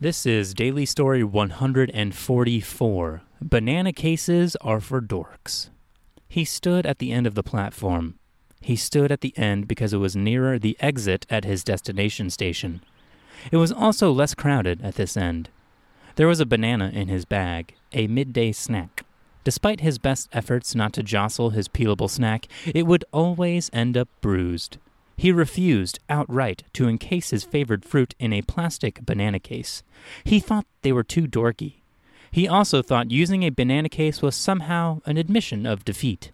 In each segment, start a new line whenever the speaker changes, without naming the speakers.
This is Daily Story 144. Banana cases are for dorks. He stood at the end of the platform. He stood at the end because it was nearer the exit at his destination station. It was also less crowded at this end. There was a banana in his bag, a midday snack. Despite his best efforts not to jostle his peelable snack, it would always end up bruised. He refused outright to encase his favored fruit in a plastic banana case. He thought they were too dorky. He also thought using a banana case was somehow an admission of defeat.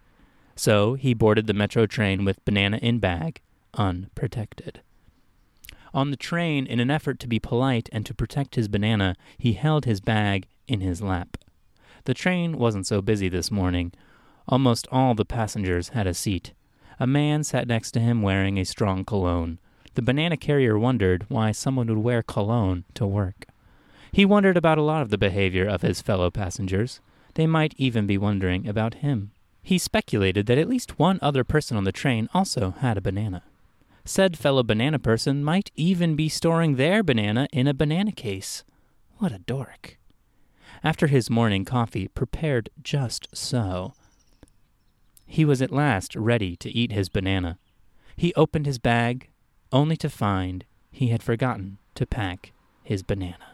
So he boarded the metro train with banana in bag, unprotected. On the train, in an effort to be polite and to protect his banana, he held his bag in his lap. The train wasn't so busy this morning. Almost all the passengers had a seat. A man sat next to him wearing a strong cologne. The banana carrier wondered why someone would wear cologne to work. He wondered about a lot of the behavior of his fellow passengers. They might even be wondering about him. He speculated that at least one other person on the train also had a banana. Said fellow banana person might even be storing their banana in a banana case. What a dork. After his morning coffee, prepared just so, he was at last ready to eat his banana. He opened his bag, only to find he had forgotten to pack his banana.